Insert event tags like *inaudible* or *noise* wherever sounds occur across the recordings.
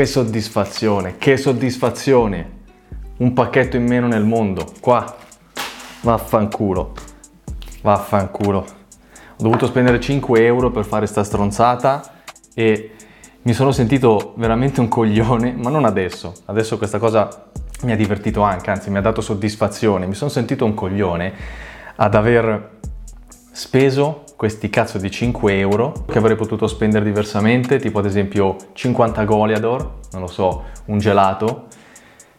Che soddisfazione, che soddisfazione. Un pacchetto in meno nel mondo. Qua. Vaffanculo. Vaffanculo. Ho dovuto spendere 5 euro per fare sta stronzata e mi sono sentito veramente un coglione, ma non adesso. Adesso questa cosa mi ha divertito anche, anzi mi ha dato soddisfazione. Mi sono sentito un coglione ad aver speso questi cazzo di 5 euro che avrei potuto spendere diversamente, tipo ad esempio 50 Goliador, non lo so, un gelato,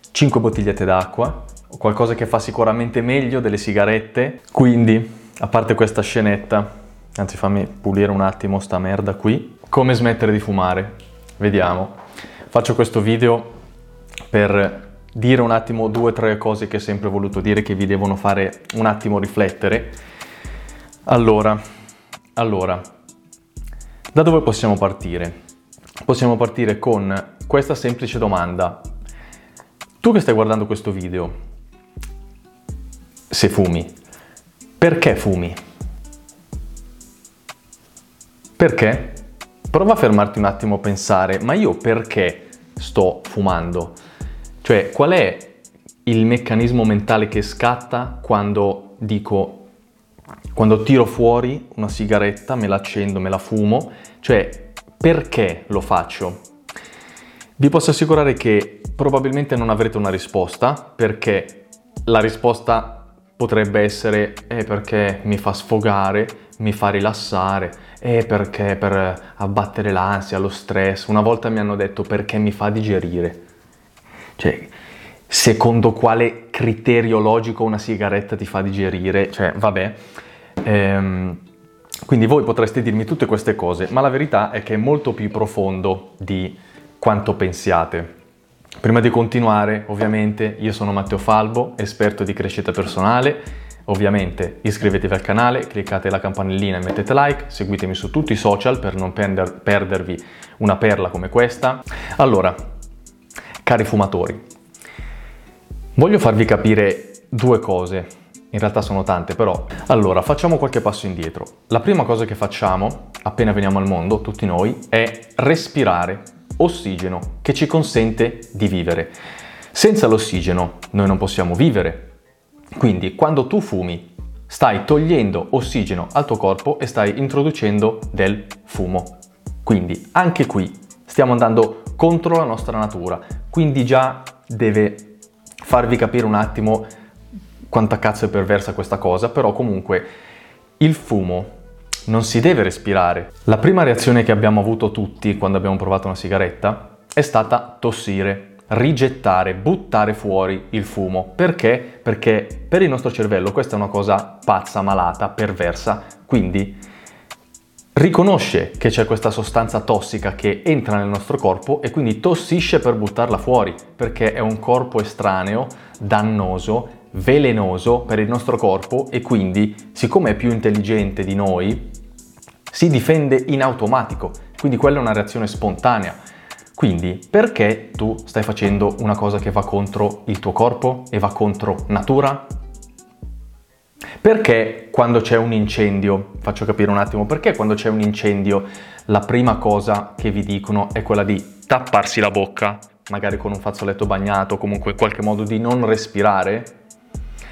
5 bottigliette d'acqua, qualcosa che fa sicuramente meglio delle sigarette. Quindi, a parte questa scenetta, anzi fammi pulire un attimo sta merda qui, come smettere di fumare? Vediamo. Faccio questo video per dire un attimo due o tre cose che ho sempre voluto dire che vi devono fare un attimo riflettere. Allora, allora, da dove possiamo partire? Possiamo partire con questa semplice domanda. Tu che stai guardando questo video, se fumi, perché fumi? Perché? Prova a fermarti un attimo a pensare, ma io perché sto fumando? Cioè, qual è il meccanismo mentale che scatta quando dico quando tiro fuori una sigaretta, me la accendo, me la fumo, cioè perché lo faccio? Vi posso assicurare che probabilmente non avrete una risposta, perché la risposta potrebbe essere eh, perché mi fa sfogare, mi fa rilassare, eh, perché per abbattere l'ansia, lo stress. Una volta mi hanno detto perché mi fa digerire. Cioè, secondo quale criterio logico una sigaretta ti fa digerire? Cioè, vabbè. Ehm, quindi voi potreste dirmi tutte queste cose, ma la verità è che è molto più profondo di quanto pensiate. Prima di continuare, ovviamente, io sono Matteo Falbo, esperto di crescita personale. Ovviamente iscrivetevi al canale, cliccate la campanellina e mettete like, seguitemi su tutti i social per non perder- perdervi una perla come questa. Allora, cari fumatori, voglio farvi capire due cose in realtà sono tante, però. Allora, facciamo qualche passo indietro. La prima cosa che facciamo, appena veniamo al mondo, tutti noi, è respirare ossigeno che ci consente di vivere. Senza l'ossigeno noi non possiamo vivere. Quindi, quando tu fumi, stai togliendo ossigeno al tuo corpo e stai introducendo del fumo. Quindi, anche qui, stiamo andando contro la nostra natura. Quindi già deve farvi capire un attimo quanta cazzo è perversa questa cosa, però comunque il fumo non si deve respirare. La prima reazione che abbiamo avuto tutti quando abbiamo provato una sigaretta è stata tossire, rigettare, buttare fuori il fumo. Perché? Perché per il nostro cervello questa è una cosa pazza, malata, perversa, quindi riconosce che c'è questa sostanza tossica che entra nel nostro corpo e quindi tossisce per buttarla fuori, perché è un corpo estraneo, dannoso, velenoso per il nostro corpo e quindi, siccome è più intelligente di noi, si difende in automatico. Quindi quella è una reazione spontanea. Quindi perché tu stai facendo una cosa che va contro il tuo corpo e va contro natura? Perché quando c'è un incendio, faccio capire un attimo, perché quando c'è un incendio la prima cosa che vi dicono è quella di tapparsi la bocca, magari con un fazzoletto bagnato, comunque in qualche modo di non respirare?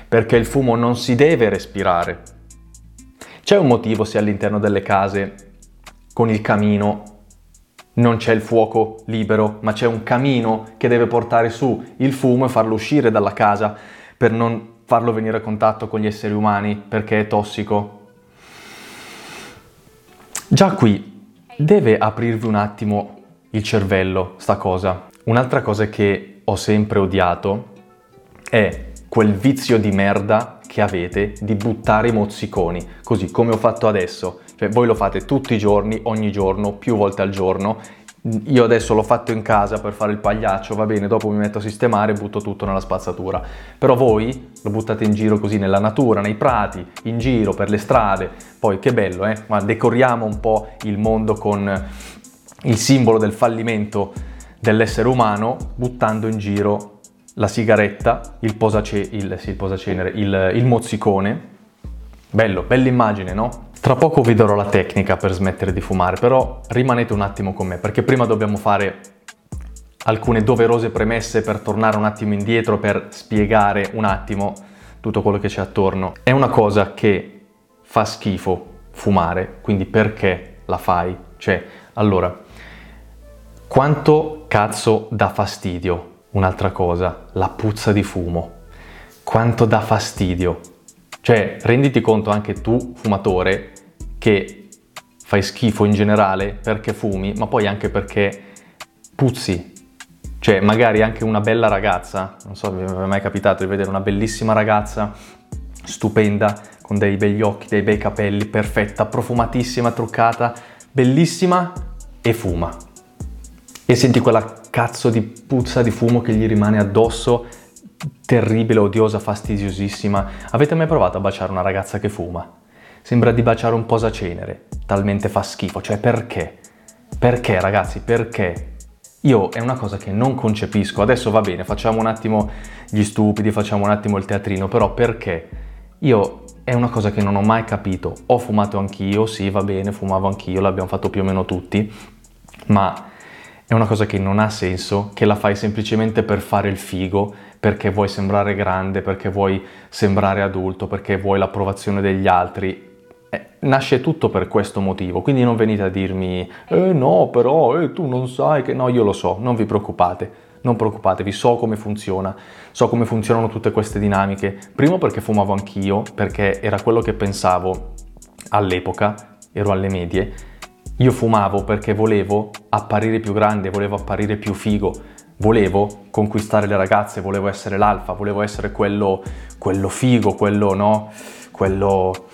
Perché il fumo non si deve respirare. C'è un motivo se all'interno delle case con il camino non c'è il fuoco libero, ma c'è un camino che deve portare su il fumo e farlo uscire dalla casa per non farlo venire a contatto con gli esseri umani perché è tossico. Già qui deve aprirvi un attimo il cervello sta cosa. Un'altra cosa che ho sempre odiato è quel vizio di merda che avete di buttare i mozziconi, così come ho fatto adesso. Cioè, voi lo fate tutti i giorni, ogni giorno, più volte al giorno. Io adesso l'ho fatto in casa per fare il pagliaccio, va bene, dopo mi metto a sistemare e butto tutto nella spazzatura. Però voi lo buttate in giro così nella natura, nei prati, in giro, per le strade. Poi che bello, eh? Ma decoriamo un po' il mondo con il simbolo del fallimento dell'essere umano buttando in giro la sigaretta, il, posace- il, sì, il posacenere, il, il mozzicone. Bello, bella immagine, no? Tra poco vi darò la tecnica per smettere di fumare, però rimanete un attimo con me, perché prima dobbiamo fare alcune doverose premesse per tornare un attimo indietro, per spiegare un attimo tutto quello che c'è attorno. È una cosa che fa schifo fumare, quindi perché la fai? Cioè, allora, quanto cazzo dà fastidio? Un'altra cosa, la puzza di fumo. Quanto dà fastidio? Cioè, renditi conto anche tu, fumatore, che fai schifo in generale perché fumi, ma poi anche perché puzzi. Cioè, magari anche una bella ragazza, non so, mi è mai capitato di vedere una bellissima ragazza, stupenda, con dei begli occhi, dei bei capelli, perfetta, profumatissima, truccata, bellissima e fuma. E senti quella cazzo di puzza di fumo che gli rimane addosso, terribile, odiosa, fastidiosissima. Avete mai provato a baciare una ragazza che fuma? Sembra di baciare un posacenere, talmente fa schifo. Cioè perché? Perché ragazzi, perché? Io è una cosa che non concepisco. Adesso va bene, facciamo un attimo gli stupidi, facciamo un attimo il teatrino, però perché? Io è una cosa che non ho mai capito. Ho fumato anch'io, sì, va bene, fumavo anch'io, l'abbiamo fatto più o meno tutti, ma è una cosa che non ha senso, che la fai semplicemente per fare il figo, perché vuoi sembrare grande, perché vuoi sembrare adulto, perché vuoi l'approvazione degli altri. Eh, nasce tutto per questo motivo, quindi non venite a dirmi eh no, però eh, tu non sai che no, io lo so, non vi preoccupate non preoccupatevi, so come funziona, so come funzionano tutte queste dinamiche. Primo perché fumavo anch'io, perché era quello che pensavo all'epoca, ero alle medie. Io fumavo perché volevo apparire più grande, volevo apparire più figo, volevo conquistare le ragazze, volevo essere l'alfa, volevo essere quello, quello figo, quello no, quello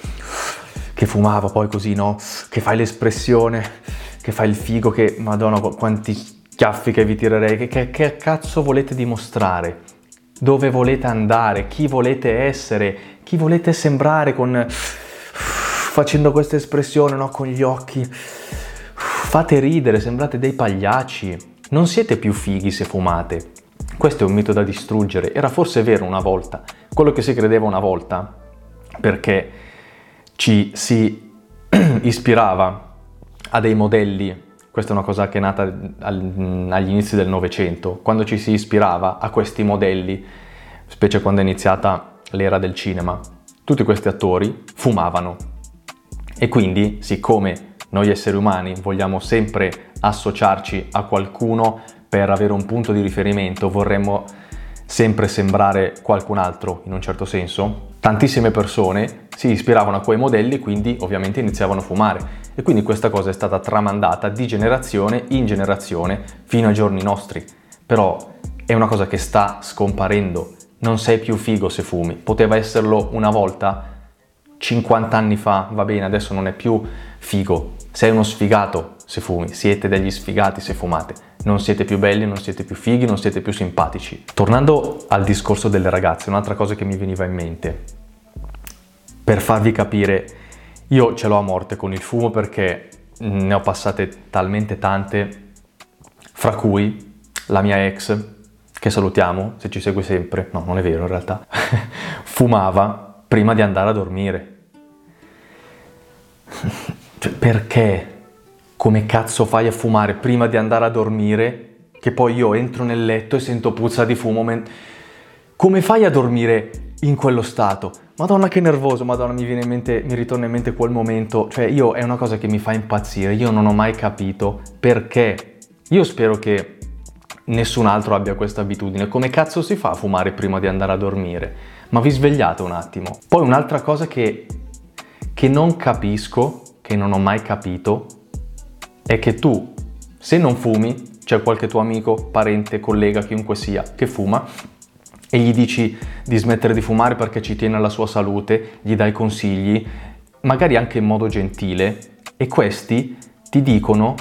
che fumava poi così, no? Che fai l'espressione, che fai il figo, che madonna quanti chiaffi che vi tirerei, che, che, che cazzo volete dimostrare? Dove volete andare? Chi volete essere? Chi volete sembrare con... facendo questa espressione, no? Con gli occhi. Fate ridere, sembrate dei pagliacci. Non siete più fighi se fumate. Questo è un mito da distruggere. Era forse vero una volta. Quello che si credeva una volta, perché ci si *clears throat* ispirava a dei modelli questa è una cosa che è nata agli inizi del Novecento, quando ci si ispirava a questi modelli, specie quando è iniziata l'era del cinema. Tutti questi attori fumavano e quindi, siccome noi esseri umani vogliamo sempre associarci a qualcuno per avere un punto di riferimento, vorremmo sempre sembrare qualcun altro in un certo senso, tantissime persone si ispiravano a quei modelli quindi ovviamente iniziavano a fumare e quindi questa cosa è stata tramandata di generazione in generazione fino ai giorni nostri. Però è una cosa che sta scomparendo. Non sei più figo se fumi. Poteva esserlo una volta, 50 anni fa, va bene, adesso non è più figo. Sei uno sfigato se fumi, siete degli sfigati se fumate. Non siete più belli, non siete più fighi, non siete più simpatici. Tornando al discorso delle ragazze, un'altra cosa che mi veniva in mente, per farvi capire io ce l'ho a morte con il fumo perché ne ho passate talmente tante, fra cui la mia ex, che salutiamo se ci segue sempre, no non è vero in realtà, *laughs* fumava prima di andare a dormire. *laughs* Cioè, perché? Come cazzo fai a fumare prima di andare a dormire? Che poi io entro nel letto e sento puzza di fumo. Men- Come fai a dormire in quello stato? Madonna che nervoso, madonna mi viene in mente, mi ritorna in mente quel momento, cioè io è una cosa che mi fa impazzire, io non ho mai capito perché. Io spero che nessun altro abbia questa abitudine, come cazzo si fa a fumare prima di andare a dormire? Ma vi svegliate un attimo. Poi un'altra cosa che, che non capisco, che non ho mai capito, è che tu, se non fumi, c'è qualche tuo amico, parente, collega, chiunque sia, che fuma, e gli dici di smettere di fumare perché ci tiene alla sua salute, gli dai consigli, magari anche in modo gentile, e questi ti dicono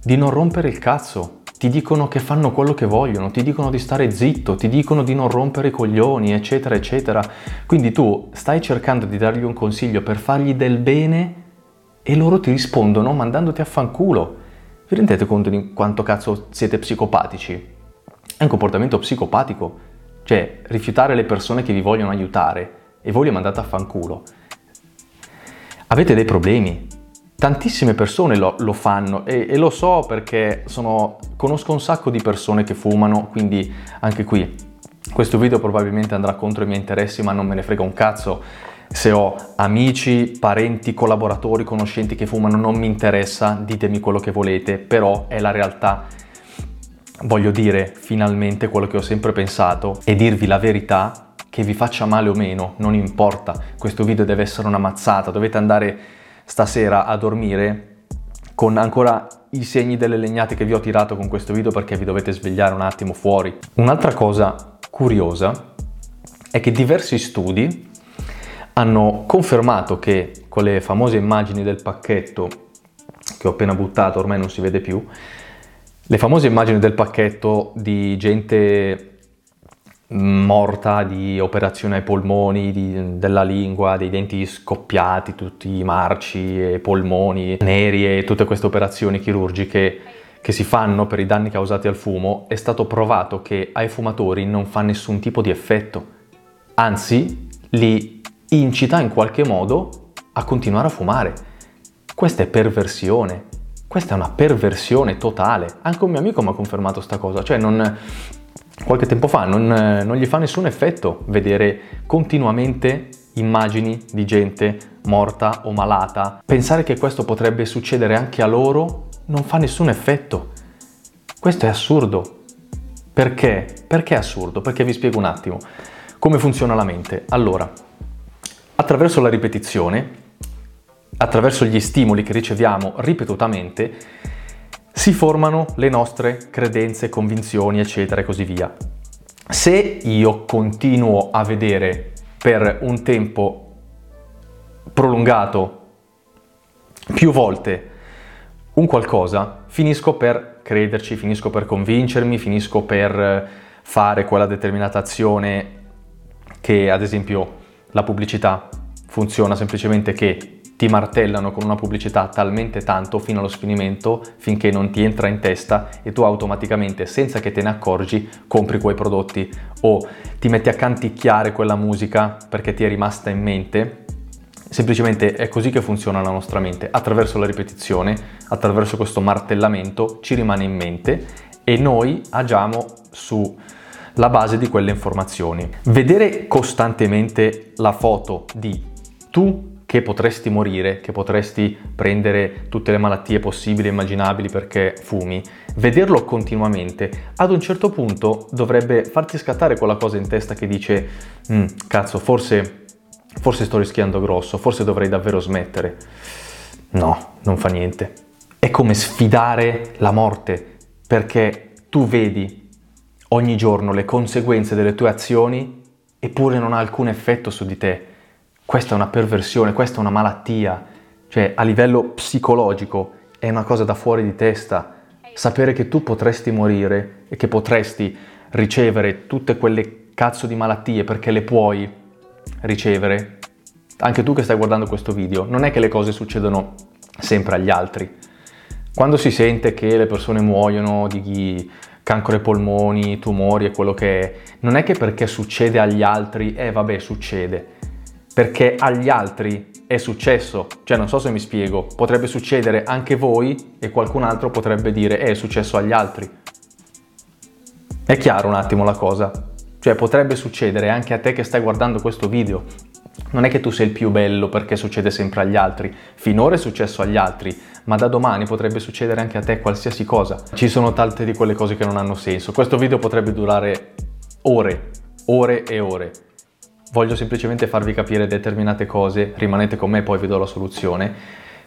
di non rompere il cazzo, ti dicono che fanno quello che vogliono, ti dicono di stare zitto, ti dicono di non rompere i coglioni, eccetera, eccetera. Quindi tu stai cercando di dargli un consiglio per fargli del bene e loro ti rispondono mandandoti a fanculo. Vi rendete conto di quanto cazzo siete psicopatici? È un comportamento psicopatico. Cioè, rifiutare le persone che vi vogliono aiutare e voi li mandate a fanculo. Avete dei problemi. tantissime persone lo, lo fanno e, e, lo so perché sono, conosco un sacco di persone che fumano, quindi anche qui questo video probabilmente andrà contro i miei interessi, ma non me ne frega un cazzo. Se ho amici, parenti, collaboratori, conoscenti che fumano, non mi interessa, ditemi quello che volete, però è la realtà. Voglio dire finalmente quello che ho sempre pensato e dirvi la verità, che vi faccia male o meno, non importa. Questo video deve essere una mazzata, dovete andare stasera a dormire con ancora i segni delle legnate che vi ho tirato con questo video perché vi dovete svegliare un attimo fuori. Un'altra cosa curiosa è che diversi studi hanno confermato che con le famose immagini del pacchetto che ho appena buttato, ormai non si vede più, le famose immagini del pacchetto di gente morta di operazione ai polmoni, di, della lingua, dei denti scoppiati, tutti i marci e polmoni neri e tutte queste operazioni chirurgiche che si fanno per i danni causati al fumo, è stato provato che ai fumatori non fa nessun tipo di effetto, anzi li incita in qualche modo a continuare a fumare. Questa è perversione, questa è una perversione totale. Anche un mio amico mi ha confermato questa cosa, cioè non, qualche tempo fa non, non gli fa nessun effetto vedere continuamente immagini di gente morta o malata. Pensare che questo potrebbe succedere anche a loro non fa nessun effetto. Questo è assurdo. Perché? Perché è assurdo? Perché vi spiego un attimo come funziona la mente. Allora, attraverso la ripetizione, attraverso gli stimoli che riceviamo ripetutamente, si formano le nostre credenze, convinzioni, eccetera e così via. Se io continuo a vedere per un tempo prolungato più volte un qualcosa, finisco per crederci, finisco per convincermi, finisco per fare quella determinata azione che ad esempio la pubblicità funziona semplicemente che ti martellano con una pubblicità talmente tanto fino allo sfinimento finché non ti entra in testa e tu automaticamente, senza che te ne accorgi, compri quei prodotti o ti metti a canticchiare quella musica perché ti è rimasta in mente. Semplicemente è così che funziona la nostra mente, attraverso la ripetizione, attraverso questo martellamento ci rimane in mente e noi agiamo sulla base di quelle informazioni. Vedere costantemente la foto di tu che potresti morire, che potresti prendere tutte le malattie possibili e immaginabili perché fumi, vederlo continuamente, ad un certo punto dovrebbe farti scattare quella cosa in testa che dice, mm, cazzo, forse, forse sto rischiando grosso, forse dovrei davvero smettere. No, non fa niente. È come sfidare la morte, perché tu vedi ogni giorno le conseguenze delle tue azioni eppure non ha alcun effetto su di te questa è una perversione, questa è una malattia, cioè a livello psicologico è una cosa da fuori di testa. Sapere che tu potresti morire e che potresti ricevere tutte quelle cazzo di malattie perché le puoi ricevere, anche tu che stai guardando questo video, non è che le cose succedono sempre agli altri. Quando si sente che le persone muoiono di cancro ai polmoni, tumori e quello che è, non è che perché succede agli altri, eh vabbè succede, perché agli altri è successo, cioè non so se mi spiego, potrebbe succedere anche voi e qualcun altro potrebbe dire eh, è successo agli altri. È chiaro un attimo la cosa? Cioè potrebbe succedere anche a te che stai guardando questo video. Non è che tu sei il più bello perché succede sempre agli altri, finora è successo agli altri, ma da domani potrebbe succedere anche a te qualsiasi cosa. Ci sono tante di quelle cose che non hanno senso. Questo video potrebbe durare ore, ore e ore voglio semplicemente farvi capire determinate cose, rimanete con me e poi vi do la soluzione,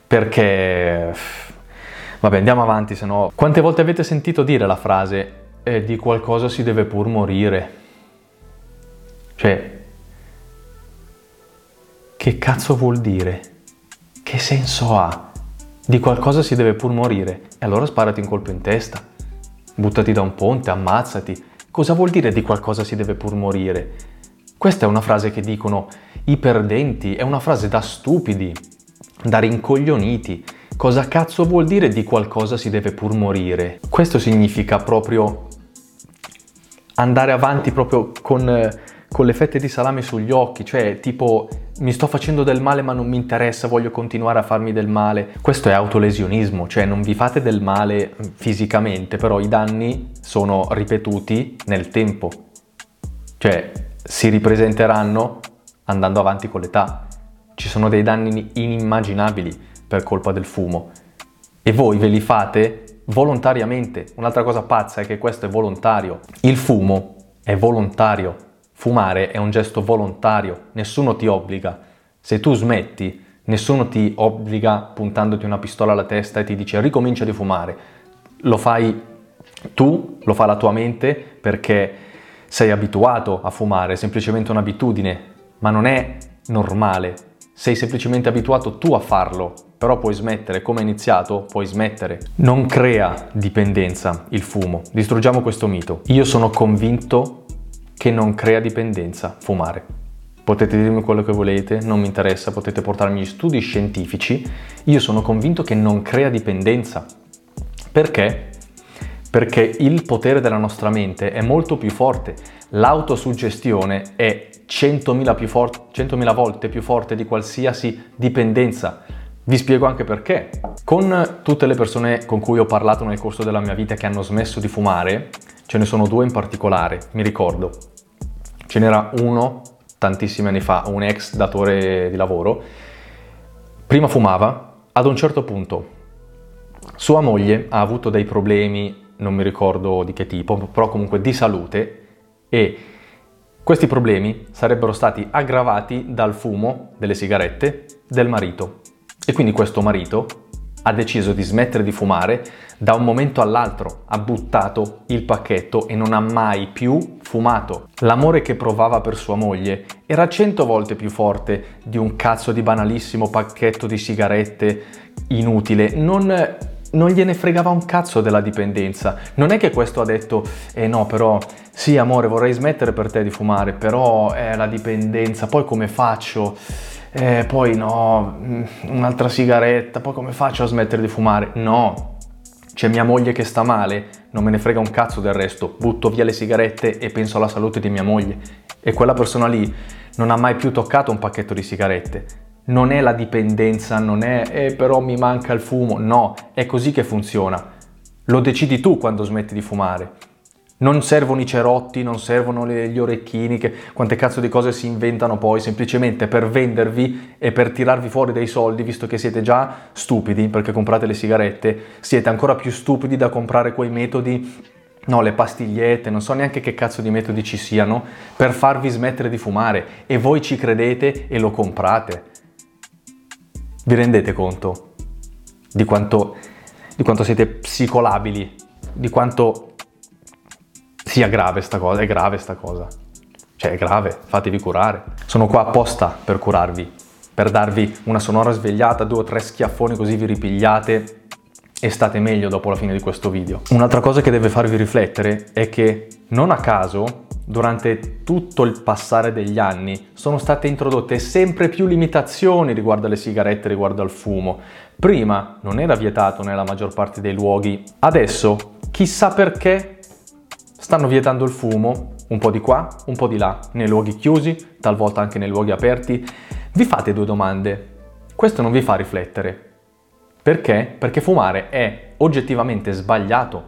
perché... Vabbè, andiamo avanti, se no... Quante volte avete sentito dire la frase eh, di qualcosa si deve pur morire? Cioè, che cazzo vuol dire? Che senso ha? Di qualcosa si deve pur morire? E allora sparati un colpo in testa. Buttati da un ponte, ammazzati. Cosa vuol dire di qualcosa si deve pur morire? Questa è una frase che dicono i perdenti, è una frase da stupidi, da rincoglioniti. Cosa cazzo vuol dire di qualcosa si deve pur morire? Questo significa proprio andare avanti proprio con, con le fette di salame sugli occhi, cioè tipo mi sto facendo del male ma non mi interessa, voglio continuare a farmi del male. Questo è autolesionismo, cioè non vi fate del male fisicamente, però i danni sono ripetuti nel tempo. Cioè si ripresenteranno andando avanti con l'età. Ci sono dei danni inimmaginabili per colpa del fumo e voi ve li fate volontariamente. Un'altra cosa pazza è che questo è volontario. Il fumo è volontario. Fumare è un gesto volontario, nessuno ti obbliga. Se tu smetti, nessuno ti obbliga puntandoti una pistola alla testa e ti dice ricomincia di fumare. Lo fai tu, lo fa la tua mente perché sei abituato a fumare, è semplicemente un'abitudine, ma non è normale. Sei semplicemente abituato tu a farlo, però puoi smettere, come hai iniziato, puoi smettere. Non crea dipendenza il fumo, distruggiamo questo mito. Io sono convinto che non crea dipendenza, fumare. Potete dirmi quello che volete, non mi interessa, potete portarmi gli studi scientifici, io sono convinto che non crea dipendenza. Perché? Perché il potere della nostra mente è molto più forte. L'autosuggestione è 100.000, più for- 100.000 volte più forte di qualsiasi dipendenza. Vi spiego anche perché. Con tutte le persone con cui ho parlato nel corso della mia vita che hanno smesso di fumare, Ce ne sono due in particolare, mi ricordo. Ce n'era uno tantissimi anni fa, un ex datore di lavoro. Prima fumava, ad un certo punto sua moglie ha avuto dei problemi, non mi ricordo di che tipo, però comunque di salute e questi problemi sarebbero stati aggravati dal fumo delle sigarette del marito. E quindi questo marito ha deciso di smettere di fumare, da un momento all'altro ha buttato il pacchetto e non ha mai più fumato. L'amore che provava per sua moglie era cento volte più forte di un cazzo di banalissimo pacchetto di sigarette inutile. Non, non gliene fregava un cazzo della dipendenza. Non è che questo ha detto, eh no, però sì amore vorrei smettere per te di fumare, però è eh, la dipendenza, poi come faccio? Eh, poi no, mm, un'altra sigaretta, poi come faccio a smettere di fumare? No, c'è mia moglie che sta male, non me ne frega un cazzo del resto, butto via le sigarette e penso alla salute di mia moglie. E quella persona lì non ha mai più toccato un pacchetto di sigarette. Non è la dipendenza, non è eh, però mi manca il fumo, no, è così che funziona. Lo decidi tu quando smetti di fumare. Non servono i cerotti, non servono le, gli orecchini, che, quante cazzo di cose si inventano poi semplicemente per vendervi e per tirarvi fuori dei soldi, visto che siete già stupidi perché comprate le sigarette, siete ancora più stupidi da comprare quei metodi, no, le pastigliette, non so neanche che cazzo di metodi ci siano, per farvi smettere di fumare e voi ci credete e lo comprate. Vi rendete conto di quanto, di quanto siete psicolabili, di quanto sia grave sta cosa, è grave sta cosa. Cioè è grave, fatevi curare. Sono qua apposta per curarvi, per darvi una sonora svegliata, due o tre schiaffoni così vi ripigliate e state meglio dopo la fine di questo video. Un'altra cosa che deve farvi riflettere è che non a caso durante tutto il passare degli anni sono state introdotte sempre più limitazioni riguardo alle sigarette, riguardo al fumo. Prima non era vietato nella maggior parte dei luoghi, adesso chissà perché Stanno vietando il fumo, un po' di qua, un po' di là, nei luoghi chiusi, talvolta anche nei luoghi aperti. Vi fate due domande. Questo non vi fa riflettere. Perché? Perché fumare è oggettivamente sbagliato.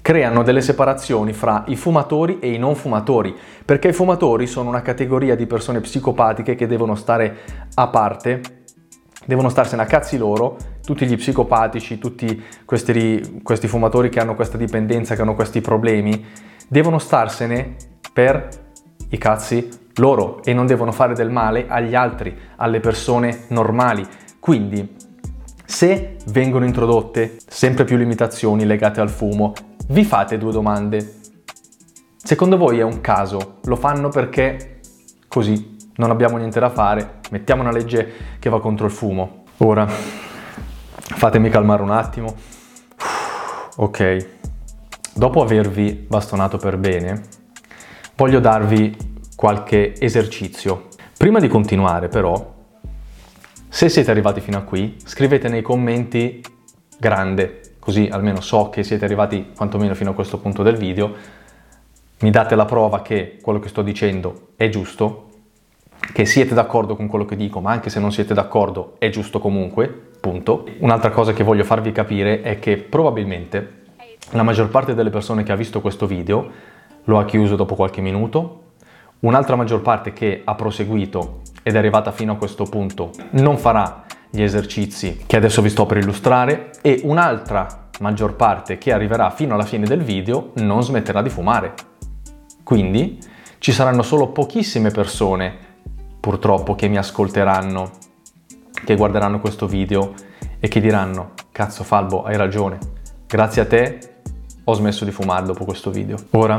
Creano delle separazioni fra i fumatori e i non fumatori, perché i fumatori sono una categoria di persone psicopatiche che devono stare a parte devono starsene a cazzi loro, tutti gli psicopatici, tutti questi, questi fumatori che hanno questa dipendenza, che hanno questi problemi, devono starsene per i cazzi loro e non devono fare del male agli altri, alle persone normali. Quindi, se vengono introdotte sempre più limitazioni legate al fumo, vi fate due domande. Secondo voi è un caso? Lo fanno perché così non abbiamo niente da fare, mettiamo una legge che va contro il fumo. Ora, fatemi calmare un attimo. Ok, dopo avervi bastonato per bene, voglio darvi qualche esercizio. Prima di continuare però, se siete arrivati fino a qui, scrivete nei commenti grande, così almeno so che siete arrivati quantomeno fino a questo punto del video, mi date la prova che quello che sto dicendo è giusto che siete d'accordo con quello che dico, ma anche se non siete d'accordo è giusto comunque, punto. Un'altra cosa che voglio farvi capire è che probabilmente la maggior parte delle persone che ha visto questo video lo ha chiuso dopo qualche minuto, un'altra maggior parte che ha proseguito ed è arrivata fino a questo punto non farà gli esercizi che adesso vi sto per illustrare e un'altra maggior parte che arriverà fino alla fine del video non smetterà di fumare. Quindi ci saranno solo pochissime persone, purtroppo, che mi ascolteranno, che guarderanno questo video e che diranno, cazzo Falbo, hai ragione, grazie a te ho smesso di fumare dopo questo video. Ora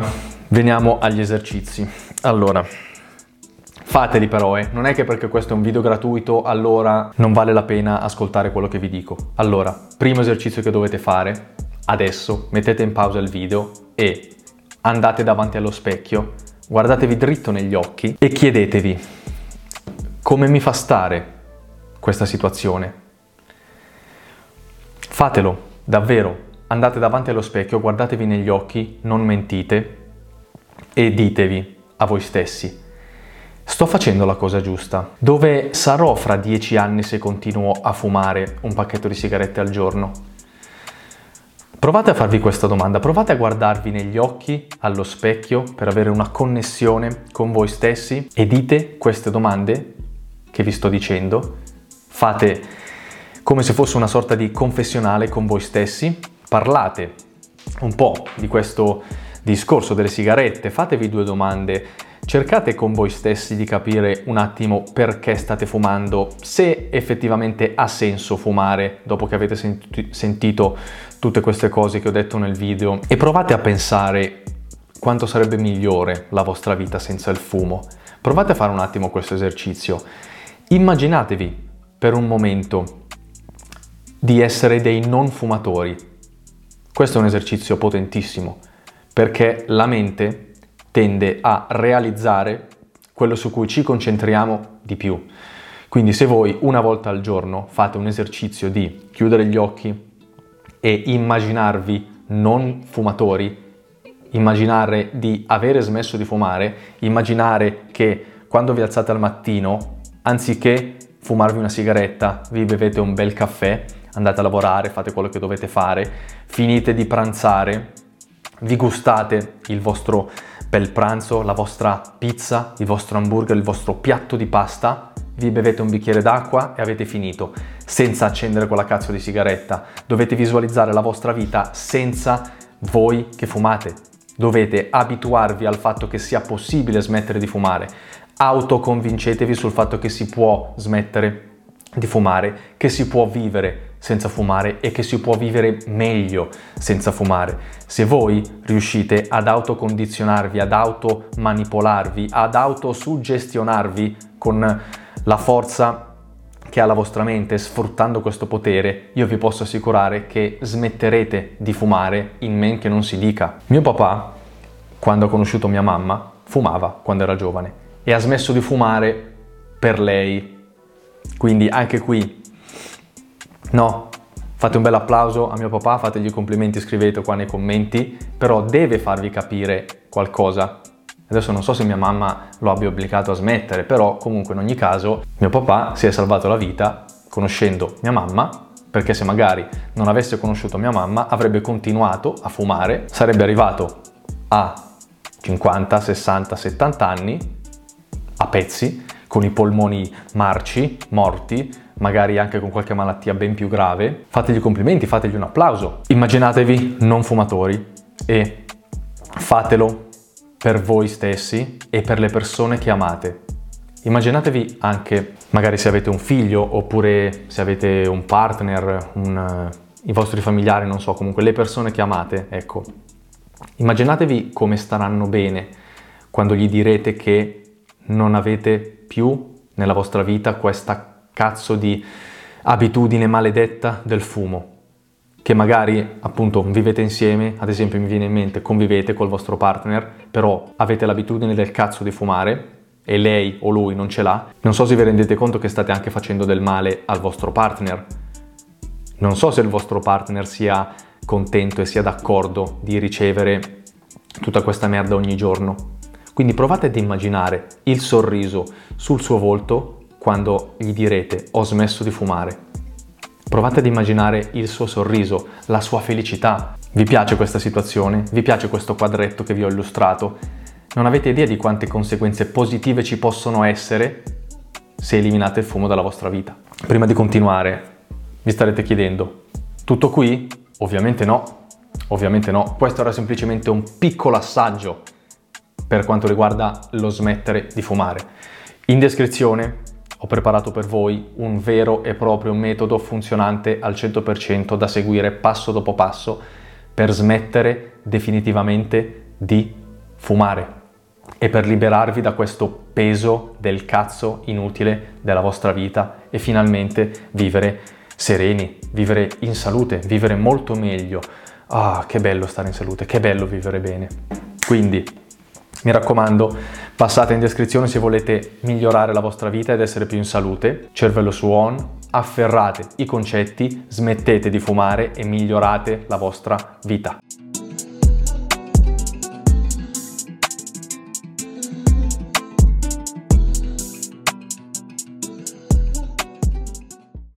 veniamo agli esercizi. Allora, fateli però, eh. non è che perché questo è un video gratuito allora non vale la pena ascoltare quello che vi dico. Allora, primo esercizio che dovete fare, adesso mettete in pausa il video e andate davanti allo specchio, guardatevi dritto negli occhi e chiedetevi come mi fa stare questa situazione. Fatelo, davvero, andate davanti allo specchio, guardatevi negli occhi, non mentite e ditevi a voi stessi, sto facendo la cosa giusta? Dove sarò fra dieci anni se continuo a fumare un pacchetto di sigarette al giorno? Provate a farvi questa domanda, provate a guardarvi negli occhi allo specchio per avere una connessione con voi stessi e dite queste domande che vi sto dicendo. Fate come se fosse una sorta di confessionale con voi stessi parlate un po' di questo discorso delle sigarette, fatevi due domande, cercate con voi stessi di capire un attimo perché state fumando, se effettivamente ha senso fumare dopo che avete senti- sentito tutte queste cose che ho detto nel video e provate a pensare quanto sarebbe migliore la vostra vita senza il fumo. Provate a fare un attimo questo esercizio. Immaginatevi per un momento di essere dei non fumatori questo è un esercizio potentissimo perché la mente tende a realizzare quello su cui ci concentriamo di più. Quindi se voi una volta al giorno fate un esercizio di chiudere gli occhi e immaginarvi non fumatori, immaginare di avere smesso di fumare, immaginare che quando vi alzate al mattino, anziché fumarvi una sigaretta, vi bevete un bel caffè andate a lavorare, fate quello che dovete fare, finite di pranzare, vi gustate il vostro bel pranzo, la vostra pizza, il vostro hamburger, il vostro piatto di pasta, vi bevete un bicchiere d'acqua e avete finito, senza accendere quella cazzo di sigaretta. Dovete visualizzare la vostra vita senza voi che fumate. Dovete abituarvi al fatto che sia possibile smettere di fumare. Autoconvincetevi sul fatto che si può smettere di fumare, che si può vivere senza fumare e che si può vivere meglio senza fumare. Se voi riuscite ad autocondizionarvi, ad automanipolarvi, ad autosuggestionarvi con la forza che ha la vostra mente, sfruttando questo potere, io vi posso assicurare che smetterete di fumare in men che non si dica. Mio papà, quando ha conosciuto mia mamma, fumava quando era giovane e ha smesso di fumare per lei. Quindi anche qui No, fate un bel applauso a mio papà, fategli i complimenti, scrivete qua nei commenti, però deve farvi capire qualcosa. Adesso non so se mia mamma lo abbia obbligato a smettere, però comunque in ogni caso mio papà si è salvato la vita conoscendo mia mamma, perché se magari non avesse conosciuto mia mamma avrebbe continuato a fumare, sarebbe arrivato a 50, 60, 70 anni a pezzi, con i polmoni marci, morti, magari anche con qualche malattia ben più grave, fategli complimenti, fategli un applauso. Immaginatevi non fumatori e fatelo per voi stessi e per le persone che amate. Immaginatevi anche, magari se avete un figlio oppure se avete un partner, un, i vostri familiari, non so, comunque le persone che amate, ecco. Immaginatevi come staranno bene quando gli direte che non avete più nella vostra vita questa cazzo di abitudine maledetta del fumo, che magari appunto vivete insieme, ad esempio mi viene in mente convivete col vostro partner, però avete l'abitudine del cazzo di fumare e lei o lui non ce l'ha, non so se vi rendete conto che state anche facendo del male al vostro partner. Non so se il vostro partner sia contento e sia d'accordo di ricevere tutta questa merda ogni giorno. Quindi provate ad immaginare il sorriso sul suo volto quando gli direte ho smesso di fumare. Provate ad immaginare il suo sorriso, la sua felicità. Vi piace questa situazione? Vi piace questo quadretto che vi ho illustrato? Non avete idea di quante conseguenze positive ci possono essere se eliminate il fumo dalla vostra vita. Prima di continuare, vi starete chiedendo, tutto qui? Ovviamente no, ovviamente no. Questo era semplicemente un piccolo assaggio per quanto riguarda lo smettere di fumare. In descrizione ho preparato per voi un vero e proprio metodo funzionante al 100% da seguire passo dopo passo per smettere definitivamente di fumare e per liberarvi da questo peso del cazzo inutile della vostra vita e finalmente vivere sereni, vivere in salute, vivere molto meglio. Ah, che bello stare in salute, che bello vivere bene. Quindi mi raccomando, passate in descrizione se volete migliorare la vostra vita ed essere più in salute. Cervello su on, afferrate i concetti, smettete di fumare e migliorate la vostra vita.